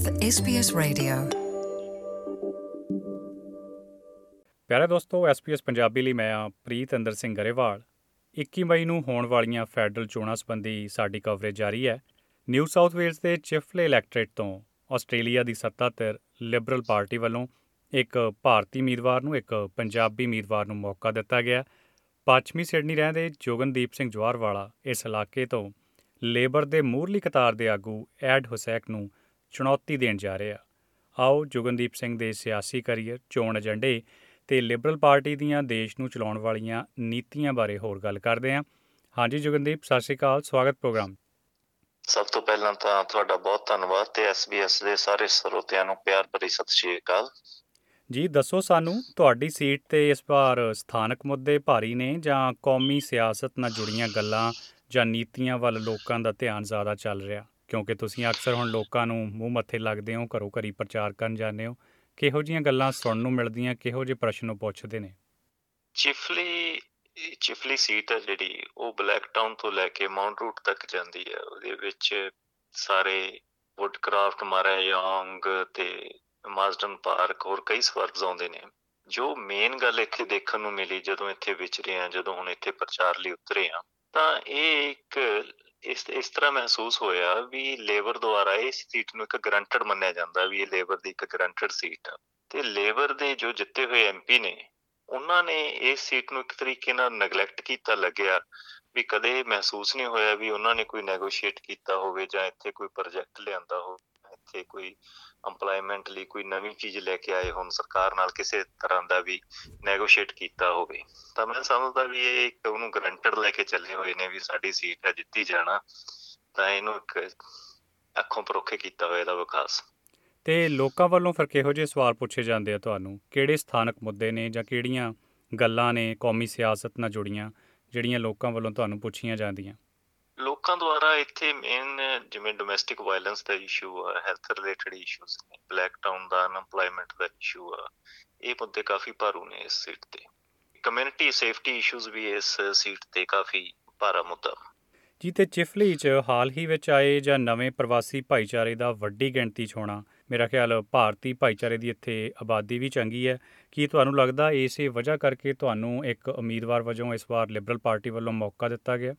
with SBS Radio. ਪਿਆਰੇ ਦੋਸਤੋ SPS Punjabi ਲਈ ਮੈਂ ਆ ਪ੍ਰੀਤ ਅੰਦਰ ਸਿੰਘ ਗਰੇਵਾਲ। 21 ਮਈ ਨੂੰ ਹੋਣ ਵਾਲੀਆਂ ਫੈਡਰਲ ਚੋਣਾਂ ਸੰਬੰਧੀ ਸਾਡੀ ਕਵਰੇਜ ਜਾਰੀ ਹੈ। ਨਿਊ ਸਾਊਥ ਵੇਲਜ਼ ਦੇ ਚਿਫਲੇ ਇਲੈਕਟ੍ਰੇਟ ਤੋਂ ਆਸਟ੍ਰੇਲੀਆ ਦੀ ਸੱਤਾਧਿਰ ਲਿਬਰਲ ਪਾਰਟੀ ਵੱਲੋਂ ਇੱਕ ਭਾਰਤੀ ਉਮੀਦਵਾਰ ਨੂੰ ਇੱਕ ਪੰਜਾਬੀ ਉਮੀਦਵਾਰ ਨੂੰ ਮੌਕਾ ਦਿੱਤਾ ਗਿਆ ਪੱਛਮੀ ਸਿਡਨੀ ਰਹਿੰਦੇ ਜੋਗਨਦੀਪ ਸਿੰਘ ਜਵਾਰਵਾਲਾ ਇਸ ਇਲਾਕੇ ਤੋਂ ਲੇਬਰ ਦੇ ਮੂਰਲੀ ਕਤਾਰ ਦੇ ਆਗੂ ਐਡ ਹੁਸੈਕ ਨੂੰ ਚੁਣੌਤੀ ਦੇਣ ਜਾ ਰਹੇ ਆ। ਆਓ ਜੋਗਨਦੀਪ ਸਿੰਘ ਦੇ ਸਿਆਸੀ ਕੈਰੀਅਰ ਚੋਣ ਏਜੰਡੇ ਤੇ ਲਿਬਰਲ ਪਾਰਟੀ ਦੀਆਂ ਦੇਸ਼ ਨੂੰ ਚਲਾਉਣ ਵਾਲੀਆਂ ਨੀਤੀਆਂ ਬਾਰੇ ਹੋਰ ਗੱਲ ਕਰਦੇ ਹਾਂ। ਹਾਂਜੀ ਜੋਗਨਦੀਪ ਸਤਿ ਸ਼੍ਰੀ ਅਕਾਲ ਸਵਾਗਤ ਪ੍ਰੋਗਰਾਮ। ਸਭ ਤੋਂ ਪਹਿਲਾਂ ਤਾਂ ਤੁਹਾਡਾ ਬਹੁਤ ਧੰਨਵਾਦ ਤੇ SBS ਦੇ ਸਾਰੇ ਸਰੋਤਿਆਂ ਨੂੰ ਪਿਆਰ ਭਰੀ ਸਤਿ ਸ਼੍ਰੀ ਅਕਾਲ। ਜੀ ਦੱਸੋ ਸਾਨੂੰ ਤੁਹਾਡੀ ਸੀਟ ਤੇ ਇਸ ਵਾਰ ਸਥਾਨਕ ਮੁੱਦੇ ਭਾਰੀ ਨੇ ਜਾਂ ਕੌਮੀ ਸਿਆਸਤ ਨਾਲ ਜੁੜੀਆਂ ਗੱਲਾਂ ਜਾਂ ਨੀਤੀਆਂ ਵੱਲ ਲੋਕਾਂ ਦਾ ਧਿਆਨ ਜ਼ਿਆਦਾ ਚੱਲ ਰਿਹਾ? ਕਿਉਂਕਿ ਤੁਸੀਂ ਅਕਸਰ ਹੁਣ ਲੋਕਾਂ ਨੂੰ ਮੂੰਹ ਮੱਥੇ ਲੱਗਦੇ ਹੋ, ਘਰੋਂ ਘਰੀ ਪ੍ਰਚਾਰ ਕਰਨ ਜਾਂਦੇ ਹੋ। ਕਿਹੋ ਜੀਆਂ ਗੱਲਾਂ ਸੁਣਨ ਨੂੰ ਮਿਲਦੀਆਂ, ਕਿਹੋ ਜਿਹੇ ਪ੍ਰਸ਼ਨ ਉਹ ਪੁੱਛਦੇ ਨੇ? ਚਿਫਲੀ ਚਿਫਲੀ ਸੀਟ ਹੈ ਜਿਹੜੀ, ਉਹ ਬਲੈਕ ਟਾਊਨ ਤੋਂ ਲੈ ਕੇ ਮਾਉਂਟ ਰੂਟ ਤੱਕ ਜਾਂਦੀ ਹੈ ਉਹਦੇ ਵਿੱਚ ਸਾਰੇ ਵੁੱਡਕ੍ਰਾਫਟ ਮਾਰਾਯੋਂਗ ਤੇ ਮਾਸਡਨ ਪਾਰਕ ਹੋਰ ਕਈ ਸਵਰਗਸ ਆਉਂਦੇ ਨੇ। ਜੋ ਮੇਨ ਗੱਲ ਇੱਥੇ ਦੇਖਣ ਨੂੰ ਮਿਲੀ ਜਦੋਂ ਇੱਥੇ ਵਿਚਰੇ ਆ, ਜਦੋਂ ਹੁਣ ਇੱਥੇ ਪ੍ਰਚਾਰ ਲਈ ਉਤਰੇ ਆ, ਤਾਂ ਇਹ ਇੱਕ ਇਸ ਇਸ ਤਰ੍ਹਾਂ ਮਹਿਸੂਸ ਹੋਇਆ ਵੀ ਲੇਬਰ ਦੁਆਰਾ ਇਹ ਸੀਟ ਨੂੰ ਇੱਕ ਗਰੰਟਡ ਮੰਨਿਆ ਜਾਂਦਾ ਵੀ ਇਹ ਲੇਬਰ ਦੀ ਇੱਕ ਗਰੰਟਡ ਸੀਟ ਆ। ਤੇ ਲੇਬਰ ਦੇ ਜੋ ਜਿੱਤੇ ਹੋਏ ਐਮਪੀ ਨੇ, ਉਹਨਾਂ ਨੇ ਇਸ ਸੀਟ ਨੂੰ ਇੱਕ ਤਰੀਕੇ ਨਾਲ ਨੈਗਲੈਕਟ ਕੀਤਾ, ਲੱਗਿਆ ਵੀ ਕਦੇ ਮਹਿਸੂਸ ਨਹੀਂ ਹੋਇਆ ਵੀ ਉਹਨਾਂ ਨੇ ਕੋਈ ਨੈਗੋਸ਼ੀਏਟ ਕੀਤਾ ਹੋਵੇ ਜਾਂ ਇੱਥੇ ਕੋਈ ਪ੍ਰੋਜੈਕਟ ਲਿਆਂਦਾ ਹੋਵੇ, ਇੱਥੇ ਕੋਈ EMPLOYMENT ਲਈ ਕੋਈ ਨਵੀਂ ਚੀਜ਼ ਲੈ ਕੇ ਆਏ ਹੋਣ, ਸਰਕਾਰ ਨਾਲ ਕਿਸੇ ਤਰ੍ਹਾਂ ਦਾ ਵੀ ਨੈਗੋਸ਼ੀਏਟ ਕੀਤਾ ਹੋਵੇ। ਤਾਂ ਮੈਂ ਸਮਝਦਾ ਵੀ ਇਹ ਇੱਕ ਉਹਨੂੰ ਗਰੰਟਡ ਲੈ ਕੇ ਚੱਲੇ ਹੋਏ ਨੇ ਵੀ ਸਾਡੀ ਸੀਟ ਹੈ, ਜਿੱਤੀ ਜਾਣਾ, ਤਾਂ ਇਹਨੂੰ ਇੱਕ ਅੱਖੋਂ ਪਰੋਖੇ ਕੀਤਾ ਹੋਇਆ ਦਾ ਵਿਕਾਸ। ਤੇ ਲੋਕਾਂ ਵੱਲੋਂ ਫਿਰ ਕਿਹੋ ਜਿਹੇ ਸਵਾਲ ਪੁੱਛੇ ਜਾਂਦੇ ਆ ਤੁਹਾਨੂੰ? ਕਿਹੜੇ ਸਥਾਨਕ ਮੁੱਦੇ ਨੇ ਜਾਂ ਕਿਹੜੀਆਂ ਗੱਲਾਂ ਨੇ ਕੌਮੀ ਸਿਆਸਤ ਨਾਲ ਜੁੜੀਆਂ, ਜਿਹੜੀਆਂ ਲੋਕਾਂ ਵੱਲੋਂ ਤੁਹਾਨੂੰ ਪੁੱਛੀਆਂ ਜਾਂਦੀਆਂ? ਲੋਕਾਂ ਦੁਆਰਾ ਇੱਥੇ ਮੇਨ ਜਿਵੇਂ ਡੋਮੈਸਟਿਕ ਵਾਇਲੈਂਸ ਦਾ ਇਸ਼ੂ ਆ ਹੈਲਥ ਰਿਲੇਟਡ ਇਸ਼ੂਸ ਨੇ ਬਲੈਕ ਟਾਊਨ ਦਾ ਅਨਪਲੋਇਮੈਂਟ ਦਾ ਇਸ਼ੂ ਆ, ਇਹ ਮੁੱਦੇ ਕਾਫੀ ਭਾਰੂ ਨੇ ਇਸ ਸੀਟ ਤੇ। ਕਮਿਊਨਿਟੀ ਸੇਫਟੀ ਇਸ਼ੂਸ ਵੀ ਇਸ ਸੀਟ ਤੇ ਕਾਫੀ ਭਾਰਾ ਮੁੱਦਾ। ਜੀ, ਤੇ ਚਿਫਲੀ 'ਚ ਹਾਲ ਹੀ ਵਿੱਚ ਆਏ ਜਾਂ ਨਵੇਂ ਪ੍ਰਵਾਸੀ ਭਾਈਚਾਰੇ ਦਾ ਵੱਡੀ ਗਿਣਤੀ 'ਚ ਹੋਣਾ, ਮੇਰਾ ਖਿਆਲ ਭਾਰਤੀ ਭਾਈਚਾਰੇ ਦੀ ਇੱਥੇ ਆਬਾਦੀ ਵੀ ਚੰਗੀ ਹੈ। ਕੀ ਤੁਹਾਨੂੰ ਲੱਗਦਾ, ਇਸੇ ਵਜ੍ਹਾ ਕਰਕੇ ਤੁਹਾਨੂੰ ਇੱਕ ਉਮੀਦਵਾਰ ਵਜੋਂ ਇਸ ਵਾਰ ਲਿਬਰਲ ਪਾਰਟੀ ਵੱਲੋਂ ਮੌਕਾ ਦਿੱਤਾ ਗਿਆ?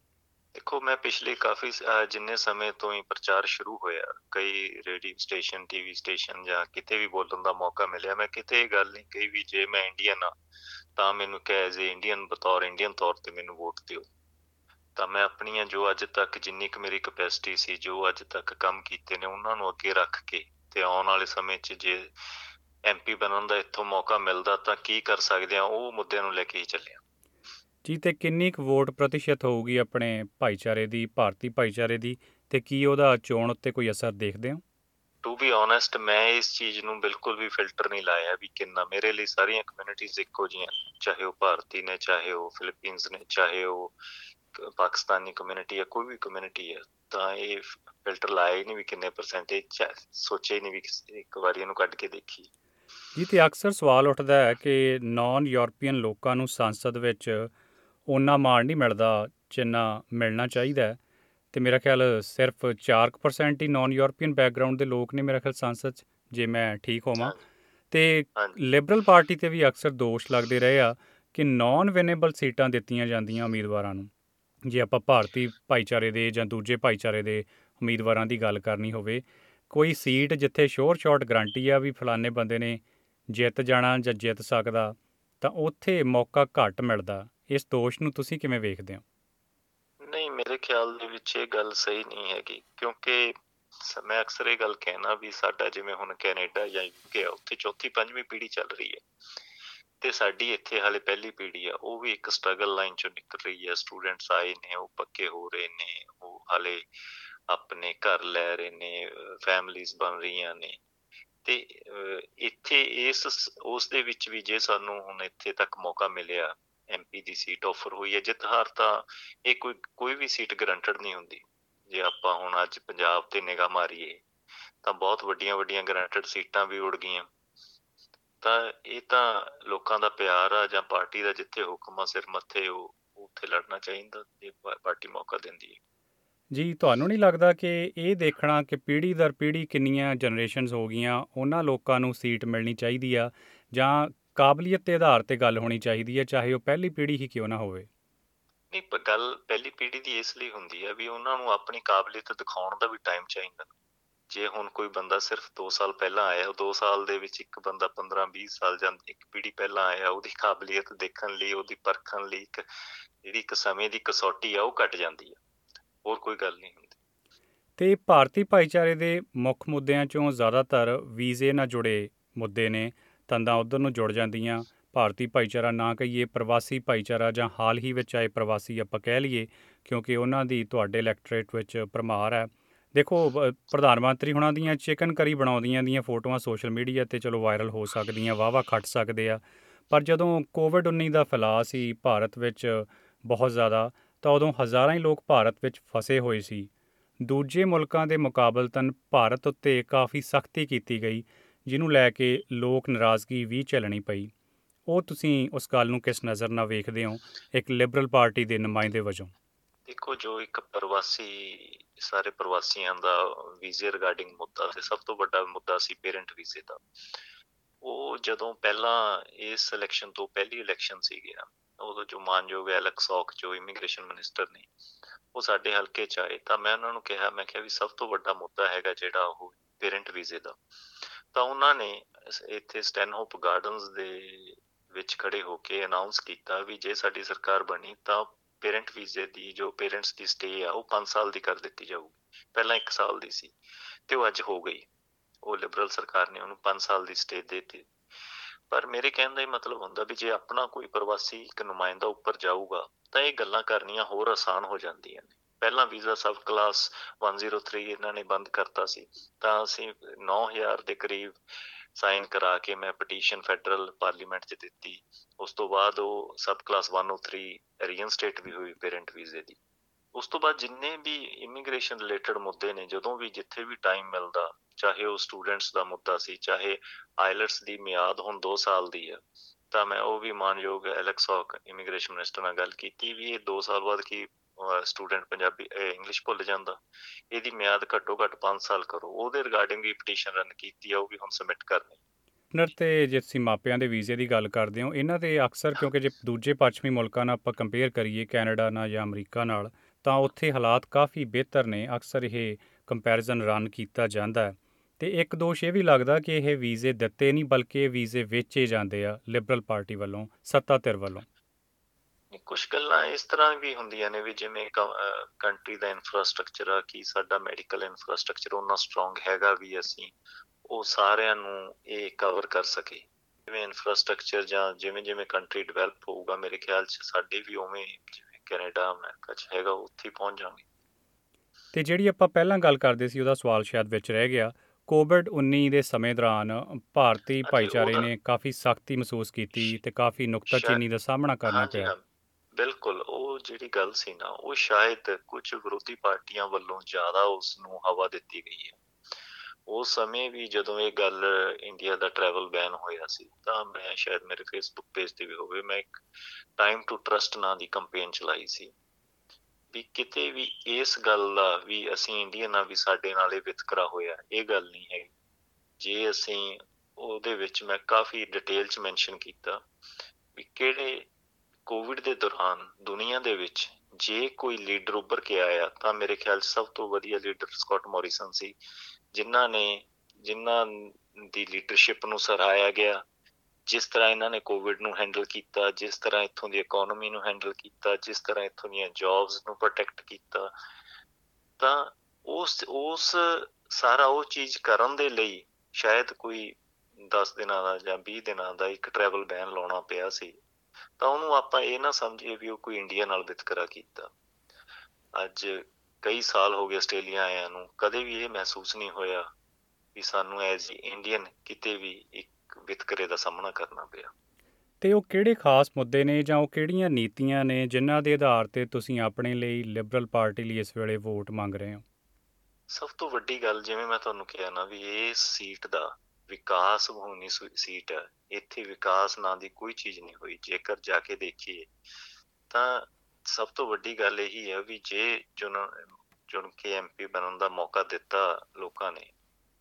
ਦੇਖੋ, ਮੈਂ ਪਿਛਲੇ ਕਾਫੀ ਅਹ ਜਿੰਨੇ ਸਮੇਂ ਤੋਂ ਹੀ ਪ੍ਰਚਾਰ ਸ਼ੁਰੂ ਹੋਇਆ, ਕਈ ਰੇਡੀਓ ਸਟੇਸ਼ਨ ਟੀਵੀ ਸਟੇਸ਼ਨ ਜਾਂ ਕਿਤੇ ਵੀ ਬੋਲਣ ਦਾ ਮੌਕਾ ਮਿਲਿਆ, ਮੈਂ ਕਿਤੇ ਇਹ ਗੱਲ ਨਹੀਂ ਕਹੀ ਵੀ ਜੇ ਮੈਂ ਇੰਡੀਅਨ ਆ ਤਾਂ ਮੈਨੂੰ ਕਹੇ ਐਜ਼ ਇੰਡੀਅਨ ਬਤੌਰ, ਇੰਡੀਅਨ ਤੌਰ ਤੇ ਮੈਨੂੰ ਵੋਟ ਦਿਓ। ਤਾਂ ਮੈਂ ਆਪਣੀਆਂ ਜੋ ਅੱਜ ਤੱਕ ਜਿੰਨੀ ਕੁ ਮੇਰੀ ਕਪੈਸਿਟੀ ਸੀ, ਜੋ ਅੱਜ ਤੱਕ ਕੰਮ ਕੀਤੇ ਨੇ, ਉਹਨਾਂ ਨੂੰ ਅੱਗੇ ਰੱਖ ਕੇ ਤੇ ਆਉਣ ਵਾਲੇ ਸਮੇਂ 'ਚ ਜੇ ਐਮਪੀ ਬਣਨ ਦਾ ਇੱਥੋਂ ਮੌਕਾ ਮਿਲਦਾ, ਤਾਂ ਕੀ ਕਰ ਸਕਦੇ ਆ ਉਹ ਮੁੱਦਿਆਂ ਨੂੰ ਲੈ ਕੇ ਹੀ ਚੱਲਿਆ ਜੀ ਤੇ ਕਿੰਨੀ ਕੁ ਵੋਟ ਪ੍ਰਤੀਸ਼ਤ ਹੋਊਗੀ ਆਪਣੇ ਭਾਈਚਾਰੇ ਦੀ ਭਾਰਤੀ ਭਾਈਚਾਰੇ ਦੀ ਤੇ ਕੀ ਉਹਦਾ ਚੋਣ ਉੱਤੇ ਕੋਈ ਅਸਰ ਦੇਖਦੇ ਹੋ? ਟੂ ਬੀ ਓਨੈਸਟ ਮੈਂ ਇਸ ਚੀਜ਼ ਨੂੰ ਬਿਲਕੁਲ ਵੀ ਫਿਲਟਰ ਨਹੀਂ ਲਾਇਆ ਵੀ ਕਿੰਨਾ। ਮੇਰੇ ਲਈ ਸਾਰੀਆਂ ਕਮਿਊਨਿਟੀਆਂ ਇੱਕੋ ਜੀਆਂ ਚਾਹੇ ਉਹ ਭਾਰਤੀ ਨੇ ਚਾਹੇ ਉਹ ਫਿਲੀਪੀਨਸ ਨੇ ਚਾਹੇ ਉਹ ਪਾਕਿਸਤਾਨੀ ਕਮਿਊਨਿਟੀ ਹੈ ਕੋਈ ਵੀ ਕਮਿਊਨਿਟੀ ਹੈ ਤਾਂ ਇਹ ਫਿਲਟਰ ਲਾਇਆ ਹੀ ਨਹੀਂ ਵੀ ਕਿੰਨੇ ਪਰਸੈਂਟੇਜ ਸੋਚਿਆ ਹੀ ਨਹੀਂ ਵੀ ਇੱਕ ਵਾਰੀ ਇਹਨੂੰ ਕੱਢ ਕੇ ਦੇਖੀ ਜੀ ਤੇ ਅਕਸਰ ਸਵਾਲ ਉੱਠਦਾ ਹੈ ਕਿ ਨਾਨ ਯੂਰਪੀਅਨ ਲੋਕਾਂ ਨੂੰ ਸੰਸਦ ਵਿੱਚ ਉਹਨਾਂ ਮਾਣ ਨਹੀਂ ਮਿਲਦਾ ਜਿੰਨਾ ਮਿਲਣਾ ਚਾਹੀਦਾ ਤੇ ਮੇਰਾ ਖਿਆਲ ਸਿਰਫ 4% ਹੀ ਨਾਨ ਯੂਰਪੀਅਨ ਬੈਕਗ੍ਰਾਉਂਡ ਦੇ ਲੋਕ ਨੇ ਮੇਰਾ ਖਿਆਲ ਸੰਸਦ 'ਚ ਜੇ ਮੈਂ ਠੀਕ ਹੋਵਾਂ। ਤੇ ਲਿਬਰਲ ਪਾਰਟੀ ਤੇ ਵੀ ਅਕਸਰ ਦੋਸ਼ ਲੱਗਦੇ ਰਹੇ ਆ ਕਿ ਨਾਨ ਵਿਨੇਬਲ ਸੀਟਾਂ ਦਿੱਤੀਆਂ ਜਾਂਦੀਆਂ ਉਮੀਦਵਾਰਾਂ ਨੂੰ। ਜੇ ਆਪਾਂ ਭਾਰਤੀ ਭਾਈਚਾਰੇ ਦੇ ਜਾਂ ਦੂਜੇ ਭਾਈਚਾਰੇ ਦੇ ਉਮੀਦਵਾਰਾਂ ਦੀ ਗੱਲ ਕਰਨੀ ਹੋਵੇ ਕੋਈ ਸੀਟ ਜਿੱਥੇ ਸ਼ੋਰ ਸ਼ਾਰਟ ਗਰੰਟੀ ਆ ਵੀ ਫਲਾਣੇ ਬੰਦੇ ਨੇ ਜਿੱਤ ਜਾਣਾ ਜਾਂ ਜਿੱਤ ਸਕਦਾ ਤਾਂ ਉੱਥੇ ਮੌਕਾ ਘੱਟ ਮਿਲਦਾ। ਇਸ ਦੋਸ਼ ਨੂੰ ਤੁਸੀਂ ਕਿਵੇਂ ਵੇਖਦੇ ਹੋ? ਨਹੀਂ, ਮੇਰੇ ਖਿਆਲ ਦੇ ਵਿੱਚ ਇਹ ਗੱਲ ਸਹੀ ਨਹੀਂ ਹੈਗੀ, ਕਿਉਂਕਿ ਮੈਂ ਅਕਸਰ ਇਹ ਗੱਲ ਕਹਿਣਾ ਵੀ ਸਾਡਾ ਜਿਵੇਂ ਹੁਣ ਕੈਨੇਡਾ ਜਾਂ ਯੂਕੇ ਉੱਥੇ ਚੌਥੀ ਪੰਜਵੀਂ ਪੀੜ੍ਹੀ ਚੱਲ ਰਹੀ ਹੈ। ਤੇ ਸਾਡੀ ਇੱਥੇ ਹਾਲੇ ਪਹਿਲੀ ਪੀੜ੍ਹੀ ਆ, ਉਹ ਵੀ ਇੱਕ ਸਟਰਗਲ ਲਾਈਨ ਚੋਂ ਨਿਕਲ ਰਹੀ ਹੈ ਸਟੂਡੈਂਟਸ ਆਏ ਨੇ, ਉਹ ਪੱਕੇ ਹੋ ਰਹੇ ਨੇ, ਉਹ ਹਾਲੇ ਆਪਣੇ ਘਰ ਲੈ ਰਹੇ ਨੇ ਫੈਮਲੀਆਂ ਬਣ ਰਹੀਆਂ ਨੇ। ਤੇ ਇੱਥੇ ਇਸ, ਉਸ ਦੇ ਵਿੱਚ ਵੀ ਜੇ ਸਾਨੂੰ ਹੁਣ ਇੱਥੇ ਤੱਕ ਮੌਕਾ ਮਿਲਿਆ ਐਮਪੀ ਦੀ ਸੀਟ ਆਫਰ ਹੋਈ ਹੈ, ਜਿੱਤ ਹਾਰ ਤਾਂ ਇਹ ਕੋਈ ਕੋਈ ਵੀ ਸੀਟ ਗਰੰਟਡ ਨਹੀਂ ਹੁੰਦੀ। ਜੇ ਆਪਾਂ ਹੁਣ ਅੱਜ ਪੰਜਾਬ ਤੇ ਨਿਗਾਹ ਮਾਰੀਏ, ਤਾਂ ਬਹੁਤ ਵੱਡੀਆਂ ਵੱਡੀਆਂ ਗਰੰਟਡ ਸੀਟਾਂ ਵੀ ਉੜ ਗਈਆਂ। ਤਾਂ ਇਹ ਤਾਂ ਲੋਕਾਂ ਦਾ ਪਿਆਰ ਆ ਜਾਂ ਪਾਰਟੀ ਦਾ ਜਿੱਥੇ ਹੁਕਮ ਆ, ਸਿਰ ਮੱਥੇ ਉਹ ਉੱਥੇ ਲੜਨਾ ਚਾਹੀਦਾ, ਜੇ ਪਾਰਟੀ ਮੌਕਾ ਦਿੰਦੀ ਹੈ। ਜੀ, ਤੁਹਾਨੂੰ ਨਹੀਂ ਲੱਗਦਾ ਕਿ ਇਹ ਦੇਖਣਾ ਕਿ ਪੀੜ੍ਹੀ ਦਰ ਪੀੜ੍ਹੀ ਕਿੰਨੀਆਂ ਜਨਰੇਸ਼ਨਸ ਹੋ ਗਈਆਂ, ਉਹਨਾਂ ਲੋਕਾਂ ਨੂੰ ਸੀਟ ਮਿਲਣੀ ਚਾਹੀਦੀ ਆ, ਜਾਂ ਕਾਬਲੀਅਤ ਦੇ ਆਧਾਰ ਤੇ ਗੱਲ ਹੋਣੀ ਚਾਹੀਦੀ ਹੈ ਚਾਹੇ ਉਹ ਪਹਿਲੀ ਪੀੜ੍ਹੀ ਹੀ ਕਿਉਂ ਨਾ ਹੋਵੇ। ਨਹੀਂ ਪਰ ਗੱਲ ਪਹਿਲੀ ਪੀੜ੍ਹੀ ਦੀ ਇਸ ਲਈ ਹੁੰਦੀ ਹੈ ਵੀ ਉਹਨਾਂ ਨੂੰ ਆਪਣੀ ਕਾਬਲੀਅਤ ਦਿਖਾਉਣ ਦਾ ਵੀ ਟਾਈਮ ਚਾਹੀਦਾ। ਜੇ ਹੁਣ ਕੋਈ ਬੰਦਾ ਸਿਰਫ 2 ਸਾਲ ਪਹਿਲਾਂ ਆਇਆ ਉਹ 2 ਸਾਲ ਦੇ ਵਿੱਚ ਇੱਕ ਬੰਦਾ 15 20 ਸਾਲ ਜਾਂ ਇੱਕ ਪੀੜ੍ਹੀ ਪਹਿਲਾਂ ਆਇਆ ਉਹਦੀ ਕਾਬਲੀਅਤ ਦੇਖਣ ਲਈ ਉਹਦੀ ਪਰਖਣ ਲਈ ਇੱਕ ਜਿਹੜੀ ਇੱਕ ਸਮੇਂ ਦੀ ਕਸੌਟੀ ਆ ਉਹ ਘਟ ਜਾਂਦੀ ਹੈ ਹੋਰ ਕੋਈ ਗੱਲ ਨਹੀਂ ਹੁੰਦੀ। ਤੇ ਭਾਰਤੀ ਭਾਈਚਾਰੇ ਦੇ ਮੁੱਖ ਮੁੱਦਿਆਂ ਚੋਂ ਜ਼ਿਆਦਾਤਰ ਵੀਜ਼ੇ ਨਾਲ ਜੁੜੇ ਮੁੱਦੇ ਨੇ। ਤੰਦਾਂ ਉਧਰ ਨੂੰ ਜੁੜ ਜਾਂਦੀਆਂ। ਭਾਰਤੀ ਭਾਈਚਾਰਾ ਨਾ ਕਹੀਏ ਪ੍ਰਵਾਸੀ ਭਾਈਚਾਰਾ ਜਾਂ ਹਾਲ ਹੀ ਵਿੱਚ ਆਏ ਪ੍ਰਵਾਸੀ ਆਪਾਂ ਕਹਿ ਲਈਏ, ਕਿਉਂਕਿ ਉਹਨਾਂ ਦੀ ਤੁਹਾਡੇ ਇਲੈਕਟ੍ਰੇਟ ਵਿੱਚ ਭਰਮਾਰ ਹੈ। ਦੇਖੋ ਬ- ਪ੍ਰਧਾਨ ਮੰਤਰੀ ਹੁਣਾਂ ਦੀਆਂ ਚਿਕਨ ਕਰੀ ਬਣਾਉਂਦੀਆਂ ਦੀਆਂ ਫੋਟੋਆਂ ਸੋਸ਼ਲ ਮੀਡੀਆ ਤੇ ਚਲੋ ਵਾਇਰਲ ਹੋ ਸਕਦੀਆਂ ਵਾਵਾ ਖੱਟ ਸਕਦੇ ਆ। ਪਰ ਜਦੋਂ ਕੋਵਿਡ 19 ਦਾ ਫੈਲਾਅ ਸੀ ਭਾਰਤ ਵਿੱਚ ਬਹੁਤ ਜ਼ਿਆਦਾ, ਤਾਂ ਉਦੋਂ ਹਜ਼ਾਰਾਂ ਹੀ ਲੋਕ ਭਾਰਤ ਵਿੱਚ ਫਸੇ ਹੋਏ ਸੀ। ਦੂਜੇ ਮੁਲਕਾਂ ਦੇ ਮੁਕਾਬਲਤਨ ਭਾਰਤ ਉੱਤੇ ਕਾਫੀ ਸਖਤੀ ਕੀਤੀ ਗਈ। ਜਿਹਨੂੰ ਲੈ ਕੇ ਲੋਕ ਨਾਰਾਜ਼ਗੀ ਵੀ ਝੱਲਣੀ ਪਈ। ਉਹ ਤੁਸੀਂ ਉਸ ਗੱਲ ਨੂੰ ਕਿਸ ਨਜ਼ਰ ਨਾਲ ਵੇਖਦੇ ਹੋ? ਇੱਕ ਲਿਬਰਲ ਪਾਰਟੀ ਦੇ ਨੁਮਾਇੰਦੇ ਵਜੋਂ। ਦੇਖੋ, ਜੋ ਇੱਕ ਪ੍ਰਵਾਸੀ, ਸਾਰੇ ਪ੍ਰਵਾਸੀਆਂ ਦਾ ਵੀਜ਼ੇ ਰਿਗਾਰਡਿੰਗ ਮੁੱਦਾ ਤੇ ਸਭ ਤੋਂ ਵੱਡਾ ਮੁੱਦਾ ਸੀ ਪੇਰੈਂਟ ਵੀਜ਼ੇ ਦਾ। ਉਹ ਜਦੋਂ ਪਹਿਲਾਂ ਇਸ ਇਲੈਕਸ਼ਨ ਤੋਂ ਪਹਿਲੀ ਇਲੈਕਸ਼ਨ ਸੀਗੀ ਨਾ, ਉਦੋਂ ਜੋ ਮਾਨਯੋਗ ਐਲੈਕਸ ਔਕ ਜੋ ਇਮੀਗ੍ਰੇਸ਼ਨ ਮਿਨਿਸਟਰ ਨੇ, ਉਹ ਸਾਡੇ ਹਲਕੇ ਚ ਆਏ ਤਾਂ ਮੈਂ ਉਹਨਾਂ ਨੂੰ ਕਿਹਾ, ਮੈਂ ਕਿਹਾ ਵੀ ਸਭ ਤੋਂ ਵੱਡਾ ਮੁੱਦਾ ਹੈਗਾ ਜਿਹੜਾ ਉਹ ਪੇਰੈਂਟ ਵੀਜ਼ੇ ਦਾ। ਤਾਂ ਉਹਨਾਂ ਨੇ ਇਸ- ਇੱਥੇ ਸਟੈਨਹੋਪ ਗਾਰਡਨਸ ਦੇ ਵਿੱਚ ਖੜੇ ਹੋ ਕੇ ਅਨਾਉਂਸ ਕੀਤਾ ਵੀ ਜੇ ਸਾਡੀ ਸਰਕਾਰ ਬਣੀ ਤਾਂ ਪੇਰੈਂਟ ਵੀਜ਼ੇ ਦੀ ਜੋ ਪੇਰੈਂਟਸ ਦੀ ਸਟੇ ਆ ਉਹ 5 ਸਾਲ ਦੀ ਕਰ ਦਿੱਤੀ ਜਾਊਗੀ। ਪਹਿਲਾਂ 1 ਸਾਲ ਦੀ ਸੀ ਤੇ ਉਹ ਅੱਜ ਹੋ ਗਈ। ਉਹ ਲਿਬਰਲ ਸਰਕਾਰ ਨੇ ਉਹਨੂੰ 5 ਸਾਲ ਦੀ ਸਟੇ ਦੇ ਦਿੱਤੀ। ਪਰ ਮੇਰੇ ਕਹਿਣ ਦਾ ਇਹ ਮਤਲਬ ਹੁੰਦਾ ਵੀ ਜੇ ਆਪਣਾ ਕੋਈ ਪ੍ਰਵਾਸੀ ਇੱਕ ਨੁਮਾਇੰਦਾ ਉੱਪਰ ਜਾਊਗਾ ਤਾਂ ਇਹ ਗੱਲਾਂ ਕਰਨੀਆਂ ਹੋਰ ਆਸਾਨ ਹੋ ਜਾਂਦੀਆਂ ਨੇ। ਪਹਿਲਾਂ ਵੀਜ਼ਾ ਸਬ ਕਲਾਸ 103 ਇਹਨਾਂ ਨੇ ਬੰਦ ਕਰਤਾ ਸੀ। ਤਾਂ ਅਸੀਂ 9000 ਦੇ ਕਰੀਬ ਸਾਈਨ ਕਰਾ ਕੇ ਮੈਂ ਪਟੀਸ਼ਨ ਫੈਡਰਲ ਪਾਰਲੀਮੈਂਟ 'ਚ ਦਿੱਤੀ। ਉਸ ਤੋਂ ਬਾਅਦ ਉਹ ਸਬ ਕਲਾਸ 103 ਰੀਇਨਸਟੇਟ ਵੀ ਹੋਈ ਪੇਰੈਂਟ ਵੀਜ਼ੇ ਦੀ। ਉਸ ਤੋਂ ਬਾਅਦ ਜਿੰਨੇ ਵੀ ਇਮੀਗ੍ਰੇਸ਼ਨ ਰਿਲੇਟਡ ਮੁੱਦੇ ਨੇ, ਜਦੋਂ ਵੀ ਜਿੱਥੇ ਵੀ ਟਾਈਮ ਮਿਲਦਾ, ਚਾਹੇ ਉਹ ਸਟੂਡੈਂਟਸ ਦਾ ਮੁੱਦਾ ਸੀ, ਚਾਹੇ ਆਇਲਟਸ ਦੀ ਮਿਆਦ ਹੁਣ 2 ਸਾਲ ਦੀ ਹੈ ਤਾਂ ਮੈਂ ਉਹ ਵੀ ਮਾਨਯੋਗ ਐਲੈਕਸ ਹੌਕ ਇਮੀਗ੍ਰੇਸ਼ਨ ਮਿਨਿਸਟਰ ਨਾਲ ਗੱਲ ਕੀਤੀ ਵੀ ਇਹ 2 ਸਾਲ ਬਾਅਦ ਕੀ ਸਟੂਡੈਂਟ ਪੰਜਾਬੀ ਇੰਗਲਿਸ਼ ਭੁੱਲ ਜਾਂਦਾ, ਇਹਦੀ ਮਿਆਦ ਘੱਟੋ ਘੱਟ 5 ਸਾਲ ਕਰੋ। ਉਹਦੇ ਰਿਗਾਰਡਿੰਗ ਵੀ ਪਟੀਸ਼ਨ ਰਨ ਕੀਤੀ ਆ, ਉਹ ਵੀ ਹੁਣ ਸਬਮਿਟ ਕਰਨੀ ਨਰ ਤੇ ਜੇ ਤੁਸੀਂ ਮਾਪਿਆਂ ਦੇ ਵੀਜ਼ੇ ਦੀ ਗੱਲ ਕਰਦੇ ਹੋ, ਇਹਨਾਂ ਦੇ ਅਕਸਰ ਕਿਉਂਕਿ ਜੇ ਦੂਜੇ ਪੱਛਮੀ ਮੁਲਕਾਂ ਨਾਲ ਆਪਾਂ ਕੰਪੇਅਰ ਕਰੀਏ, ਕੈਨੇਡਾ ਨਾਲ ਜਾਂ ਅਮਰੀਕਾ ਨਾਲ, ਤਾਂ ਉੱਥੇ ਹਾਲਾਤ ਕਾਫੀ ਬਿਹਤਰ ਨੇ। ਅਕਸਰ ਇਹ ਕੰਪੈਰੀਜ਼ਨ ਰਨ ਕੀਤਾ ਜਾਂਦਾ ਹੈ। ਤੇ ਇੱਕ ਦੋਸ਼ ਇਹ ਵੀ ਲੱਗਦਾ ਕਿ ਇਹ ਵੀਜ਼ੇ ਦਿੱਤੇ ਨਹੀਂ, ਬਲਕਿ ਇਹ ਵੀਜ਼ੇ ਵੇਚੇ ਜਾਂਦੇ ਆ ਲਿਬਰਲ ਪਾਰਟੀ ਵੱਲੋਂ ਸੱਤਾ ਧਿਰ ਵੱਲੋਂ। ਕੁਝ ਗੱਲਾਂ ਇਸ ਤਰ੍ਹਾਂ ਵੀ ਹੁੰਦੀਆਂ ਨੇ ਵੀ ਜਿਵੇਂ ਕੰਟਰੀ ਦਾ ਇਨਫਰਾਸਟ੍ਰਕਚਰ ਆ ਕੀ ਸਾਡਾ ਮੈਡੀਕਲ ਇਨਫਰਾਸਟ੍ਰਕਚਰ ਉਹਨਾਂ ਸਟਰੋਂਗ ਹੈਗਾ ਵੀ ਅਸੀਂ ਉਹ ਸਾਰਿਆਂ ਨੂੰ ਇਹ ਕਵਰ ਕਰ ਸਕੇ। ਜਿਵੇਂ ਇਨਫਰਾਸਟ੍ਰਕਚਰ ਜਾਂ ਜਿਵੇਂ ਜਿਵੇਂ ਕੰਟਰੀ ਡਿਵੈਲਪ ਹੋਊਗਾ ਮੇਰੇ ਖਿਆਲ 'ਚ ਸਾਡੇ ਵੀ ਉਵੇਂ ਜਿਵੇਂ ਕੈਨੇਡਾ ਅਮਰੀਕਾ 'ਚ ਹੈਗਾ ਉੱਥੇ ਪਹੁੰਚ ਜਾਵਾਂਗੇ। ਤੇ ਜਿਹੜੀ ਆਪਾਂ ਪਹਿਲਾਂ ਗੱਲ ਕਰਦੇ ਸੀ ਉਹਦਾ ਸਵਾਲ ਸ਼ਾਇਦ ਵਿੱਚ ਰਹਿ ਗਿਆ। ਕੋਵਿਡ 19 ਦੇ ਸਮੇਂ ਦੌਰਾਨ ਭਾਰਤੀ ਭਾਈਚਾਰੇ ਨੇ ਕਾਫੀ ਸਖਤੀ ਮਹਿਸੂਸ ਕੀਤੀ ਤੇ ਕਾਫੀ ਨੁਕਤਾਚੀਨੀ ਦਾ ਸਾਹਮਣਾ ਕਰਨਾ ਪਿਆ। ਬਿਲਕੁਲ, ਉਹ ਜਿਹੜੀ ਗੱਲ ਸੀ ਨਾ, ਉਹ ਸ਼ਾਇਦ ਕੁਝ ਵਿਰੋਧੀ ਪਾਰਟੀਆਂ ਵੱਲੋਂ ਜ਼ਿਆਦਾ ਉਸ ਨੂੰ ਹਵਾ ਦਿੱਤੀ ਗਈ ਹੈ। ਉਸ ਸਮੇਂ ਵੀ ਜਦੋਂ ਇਹ ਗੱਲ ਇੰਡੀਆ ਦਾ ਟਰੈਵਲ ਬੈਨ ਹੋਇਆ ਸੀ, ਤਾਂ ਮੈਂ ਸ਼ਾਇਦ ਮੇਰੇ ਫੇਸਬੁੱਕ ਪੇਜ ਤੇ ਵੀ ਹੋਵੇ, ਮੈਂ ਇੱਕ ਟਾਈਮ ਟੂ ਟਰਸਟ ਨਾਂ ਦੀ ਕੈਂਪੇਨ ਚਲਾਈ ਸੀ। ਵੀ ਕਿਤੇ ਵੀ ਇਸ ਗੱਲ ਦਾ ਵੀ ਅਸੀਂ ਇੰਡੀਅਨ ਆ ਵੀ ਸਾਡੇ ਨਾਲ ਇਹ ਵਿਤਕਰਾ ਹੋਇਆ, ਇਹ ਗੱਲ ਨਹੀਂ ਹੈ। ਜੇ ਅਸੀਂ ਉਹਦੇ ਵਿੱਚ ਮੈਂ ਕਾਫੀ ਡਿਟੇਲ ਚ ਮੈਂਸ਼ਨ ਕੀਤਾ ਵੀ ਕਿਹੜੇ ਕੋਵਿਡ ਦੇ ਦੌਰਾਨ ਦੁਨੀਆ ਦੇ ਵਿੱਚ ਜੇ ਕੋਈ ਲੀਡਰ ਉੱਭਰ ਕੇ ਆਇਆ ਤਾਂ ਮੇਰੇ ਖਿਆਲ ਸਭ ਤੋਂ ਵਧੀਆ ਲੀਡਰ ਸਕਾਟ ਮੋਰਿਸਨ ਸੀ, ਜਿਨ੍ਹਾਂ ਨੇ, ਜਿਨ੍ਹਾਂ ਦੀ ਲੀਡਰਸ਼ਿਪ ਨੂੰ ਸਰਾਹਾਇਆ ਗਿਆ, ਜਿਸ ਤਰ੍ਹਾਂ ਇਹਨਾਂ ਨੇ ਕੋਵਿਡ ਨੂੰ ਹੈਂਡਲ ਕੀਤਾ, ਜਿਸ ਤਰ੍ਹਾਂ ਇੱਥੋਂ ਦੀ ਇਕਨੋਮੀ ਨੂੰ ਹੈਂਡਲ ਕੀਤਾ, ਜਿਸ ਤਰ੍ਹਾਂ ਇੱਥੋਂ ਦੀਆਂ ਜੌਬਸ ਨੂੰ ਪ੍ਰੋਟੈਕਟ ਕੀਤਾ, ਤਾਂ ਉਸ ਉਸ ਸਾਰਾ ਉਹ ਚੀਜ਼ ਕਰਨ ਦੇ ਲਈ ਸ਼ਾਇਦ ਕੋਈ 10 ਦਿਨਾਂ ਦਾ ਜਾਂ 20 ਦਿਨਾਂ ਦਾ ਇੱਕ ਟਰੈਵਲ ਬੈਨ ਲਾਉਣਾ ਪਿਆ ਸੀ। ਤਾਂ ਉਹਨੂੰ ਆਪਾਂ ਇਹ ਨਾ ਸਮਝੀਏ ਵੀ ਉਹ ਕੋਈ ਇੰਡੀਆ ਨਾਲ ਵਿਤਕਰਾ ਕੀਤਾ। ਅੱਜ ਕਈ ਸਾਲ ਹੋ ਗਏ ਆਸਟ੍ਰੇਲੀਆ ਆਇਆਂ ਨੂੰ ਕਦੇ ਵੀ ਇਹ ਮਹਿਸੂਸ ਨਹੀਂ ਹੋਇਆ ਵੀ ਸਾਨੂੰ ਐਜ਼ ਇੰਡੀਅਨ ਕਿਤੇ ਵੀ ਇੱਕ ਵਿਤਕਰੇ ਦਾ ਸਾਹਮਣਾ ਕਰਨਾ ਪਿਆ। ਤੇ ਉਹ ਕਿਹੜੇ ਖਾਸ ਮੁੱਦੇ ਨੇ ਜਾਂ ਉਹ ਕਿਹੜੀਆਂ ਨੀਤੀਆਂ ਨੇ ਜਿਨ੍ਹਾਂ ਦੇ ਆਧਾਰ ਤੇ ਤੁਸੀਂ ਆਪਣੇ ਲਈ ਲਿਬਰਲ ਪਾਰਟੀ ਲਈ ਇਸ ਵੇਲੇ ਵੋਟ ਮੰਗ ਰਹੇ ਹੋ? ਸਭ ਤੋਂ ਵੱਡੀ ਗੱਲ ਜਿਵੇਂ ਮੈਂ ਤੁਹਾਨੂੰ ਕਿਹਾ ਨਾ ਵੀ ਇਹ ਸੀਟ ਦਾ ਵਿਕਾਸ ਹੋਣੀ ਸੀਟ ਇੱਥੇ ਵਿਕਾਸ ਨਾਂ ਦੀ ਕੋਈ ਚੀਜ਼ ਨਹੀਂ ਹੋਈ। ਜੇਕਰ ਜਾ ਕੇ ਦੇਖੀਏ ਤਾਂ ਸਭ ਤੋਂ ਵੱਡੀ ਗੱਲ ਇਹੀ ਹੈ ਵੀ ਜੇ ਚੁਣ ਕੇ ਐਮਪੀ ਬਣਨ ਦਾ ਮੌਕਾ ਦਿੱਤਾ ਲੋਕਾਂ ਨੇ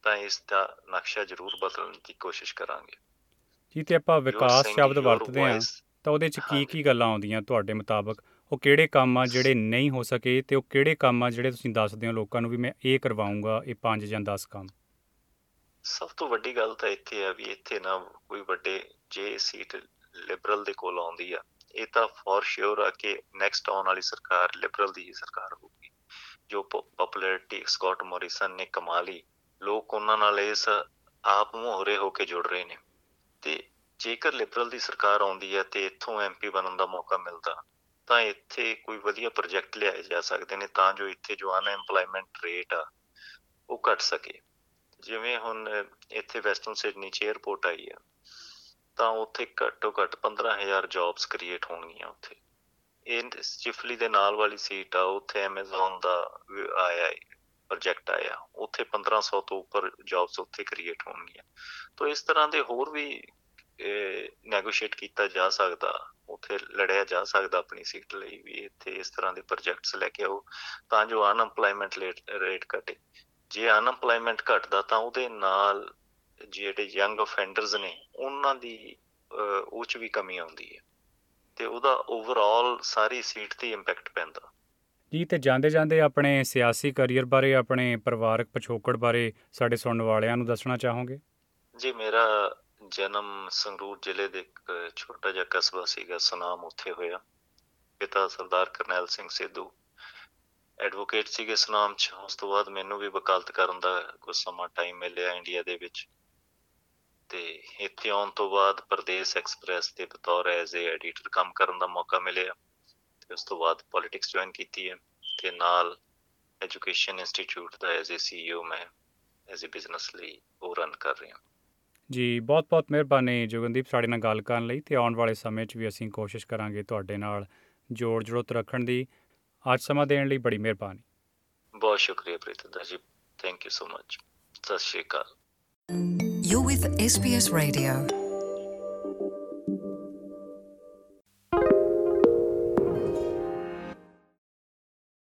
ਤਾਂ ਇਸ ਦਾ ਨਕਸ਼ਾ ਜ਼ਰੂਰ ਬਦਲਣ ਦੀ ਕੋਸ਼ਿਸ਼ ਕਰਾਂਗੇ। ਜੀ ਤੇ ਆਪਾਂ ਵਿਕਾਸ ਸ਼ਬਦ ਵਰਤਦੇ voice, ਤਾਂ ਉਹਦੇ 'ਚ ਕੀ। ਕੀ ਗੱਲਾਂ ਆਉਂਦੀਆਂ ਤੁਹਾਡੇ ਮੁਤਾਬਕ? ਉਹ ਕਿਹੜੇ ਕੰਮ ਆ ਜਿਹੜੇ ਨਹੀਂ ਹੋ ਸਕੇ ਤੇ ਉਹ ਕਿਹੜੇ ਕੰਮ ਆ ਜਿਹੜੇ ਤੁਸੀਂ ਦੱਸਦੇ ਹੋ ਲੋਕਾਂ ਨੂੰ ਵੀ ਮੈਂ ਇਹ ਕਰਵਾਉਂਗਾ ਇਹ 5 ਜਾਂ 10 ਕੰਮ? ਸਭ ਤੋਂ ਵੱਡੀ ਗੱਲ ਤਾਂ ਇੱਥੇ ਆ ਵੀ ਇੱਥੇ ਨਾ ਕੋਈ ਵੱਡੇ ਜੇ ਸੀਟ ਲਿਬਰਲ ਦੇ ਕੋਲ ਆਉਂਦੀ ਆ, ਇਹ ਤਾਂ ਫੋਰ ਸ਼ੋਰ ਆ ਕਿ ਨੈਕਸਟ ਆਉਣ ਵਾਲੀ ਸਰਕਾਰ ਲਿਬਰਲ ਦੀ ਹੀ ਸਰਕਾਰ ਹੋਊਗੀ। ਜੋ ਪਪੂਲੈਰਿਟੀ ਸਕਾਟ ਮੋਰਿਸਨ ਨੇ ਕਮਾ ਲਈ, ਲੋਕ ਉਹਨਾਂ ਨਾਲ ਇਸ ਆਪ ਮੁਹਰੇ ਹੋ ਕੇ ਜੁੜ ਰਹੇ ਨੇ। ਤੇ ਜੇਕਰ ਲਿਬਰਲ ਦੀ ਸਰਕਾਰ ਆਉਂਦੀ ਹੈ ਤੇ ਇੱਥੋਂ ਐਮਪੀ ਬਣਨ ਦਾ ਮੌਕਾ ਮਿਲਦਾ, ਤਾਂ ਇੱਥੇ ਕੋਈ ਵਧੀਆ ਪ੍ਰੋਜੈਕਟ ਲਿਆਏ ਜਾ ਸਕਦੇ ਨੇ, ਤਾਂ ਜੋ ਇੱਥੇ ਜੋ ਅਨਐਮਪਲੋਇਮੈਂਟ ਰੇਟ ਆ, ਉਹ ਘਟ ਸਕੇ। ਜਿਵੇਂ ਹੁਣ ਇੱਥੇ ਵੈਸਟਰਨ ਸਿਡਨੀ ਚ 에ਅਰਪੋਰਟ ਆਈ ਆ, ਤਾਂ ਉੱਥੇ ਘੱਟੋ ਘੱਟ 15000 ਜੌਬਸ ਕ੍ਰੀਏਟ ਹੋਣਗੀਆਂ ਉੱਥੇ। ਇਹ ਚਿਫਲੀ ਦੇ ਨਾਲ ਵਾਲੀ ਸੀਟ ਆ, ਉੱਥੇ Amazon ਦਾ ਵੀ ਆਇਆ ਪ੍ਰੋਜੈਕਟ ਆਇਆ। ਉੱਥੇ 1500 ਤੋਂ ਉੱਪਰ ਜੌਬਸ ਉੱਥੇ ਕ੍ਰੀਏਟ ਹੋਣਗੀਆਂ। ਤਾਂ ਇਸ ਤਰ੍ਹਾਂ ਦੇ ਹੋਰ ਵੀ ਨੈਗੋਸ਼ੀਏਟ ਕੀਤਾ ਜਾ ਸਕਦਾ, ਉੱਥੇ ਲੜਿਆ ਜਾ ਸਕਦਾ ਆਪਣੀ ਸੀਟ ਲਈ ਵੀ ਇੱਥੇ ਇਸ ਤਰ੍ਹਾਂ ਦੇ ਪ੍ਰੋਜੈਕਟਸ ਲੈ ਕੇ ਆਓ, ਤਾਂ ਜੋ ਅਨਐਮਪਲੋਇਮੈਂਟ ਰੇਟ ਘਟੇ। ਜੇ ਅਨਐਮਪਲੋਇਮੈਂਟ ਘਟਦਾ ਤਾਂ ਉਹਦੇ ਨਾਲ ਜਿਹੜੇ ਯੰਗ ਅਫੈਂਡਰਸ ਨੇ ਉਹਨਾਂ ਦੀ ਉਹ ਚ ਵੀ ਕਮੀ ਆਉਂਦੀ ਹੈ ਤੇ ਉਹਦਾ ਓਵਰਆਲ ਸਾਰੀ ਸੀਟ ਤੇ ਇੰਪੈਕਟ ਪੈਂਦਾ। ਜੀ ਤੇ ਜਾਂਦੇ ਜਾਂਦੇ ਆਪਣੇ ਸਿਆਸੀ ਕੈਰੀਅਰ ਬਾਰੇ ਆਪਣੇ ਪਰਿਵਾਰਕ ਪਿਛੋਕੜ ਬਾਰੇ ਸਾਡੇ ਸੁਣਨ ਵਾਲਿਆਂ ਨੂੰ ਦੱਸਣਾ ਚਾਹੋਗੇ? ਜੀ ਮੇਰਾ ਜਨਮ ਸੰਗਰੂਰ ਜ਼ਿਲ੍ਹੇ ਦੇ ਇੱਕ ਛੋਟਾ ਜਿਹਾ ਕਸਬਾ ਸੀਗਾ ਸੁਨਾਮ ਉੱਥੇ ਹੋਇਆ। ਪਿਤਾ ਸਰਦਾਰ ਕਰਨੈਲ ਸਿੰਘ ਸਿੱਧੂ ਐਡਵੋਕੇਟ ਸੀਗੇ ਸੁਨਾਮ ਚ, ਉਸ ਤੋਂ ਬਾਅਦ ਮੈਨੂੰ ਵੀ ਵਕਾਲਤ ਕਰਨ ਦਾ ਕੁਝ ਸਮਾਂ ਟਾਈਮ ਮਿਲਿਆ ਇੰਡੀਆ ਦੇ ਵਿੱਚ। ਤੇ ਇੱਥੇ ਆਉਣ ਤੋਂ ਬਾਅਦ ਪ੍ਰਦੇਸ਼ ਐਕਸਪ੍ਰੈਸ ਤੇ ਬਤੌਰ ਐਜ਼ ਏ ਐਡੀਟਰ ਕੰਮ ਕਰਨ ਦਾ ਮੌਕਾ ਮਿਲਿਆ ਤੇ ਉਸ ਤੋਂ ਬਾਅਦ ਪੋਲਿਟਿਕਸ ਜੁਆਇਨ ਕੀਤੀ ਹੈ ਤੇ ਨਾਲ ਐਜੂਕੇਸ਼ਨ ਇੰਸਟੀਚਿਊਟ ਦਾ ਐਜ਼ ਏ ਸੀਈਓ ਮੈਂ ਐਜ਼ ਏ ਬਿਜ਼ਨਸ ਲਈ ਉਹ ਰਨ ਕਰ ਰਿਹਾ ਜੀ ਬਹੁਤ ਬਹੁਤ ਮਿਹਰਬਾਨੀ ਜੋਗਨਦੀਪ ਸਾਡੇ ਨਾਲ ਗੱਲ ਕਰਨ ਲਈ ਤੇ ਆਉਣ ਵਾਲੇ ਸਮੇਂ 'ਚ ਵੀ ਅਸੀਂ ਕੋਸ਼ਿਸ਼ ਕਰਾਂਗੇ ਤੁਹਾਡੇ ਨਾਲ ਜੋੜ ਜੜੋਤ ਰੱਖਣ ਦੀ। ਅੱਜ ਸਮਾਂ ਦੇਣ ਲਈ ਬੜੀ ਮਿਹਰਬਾਨੀ ਬਹੁਤ ਸ਼ੁਕਰੀਆ ਪ੍ਰੀਤਿੰਦਰ ਜੀ ਥੈਂਕ ਯੂ ਸੋ ਮਚ ਸਤਿ ਸ਼੍ਰੀ ਅਕਾਲ You're with SBS Radio.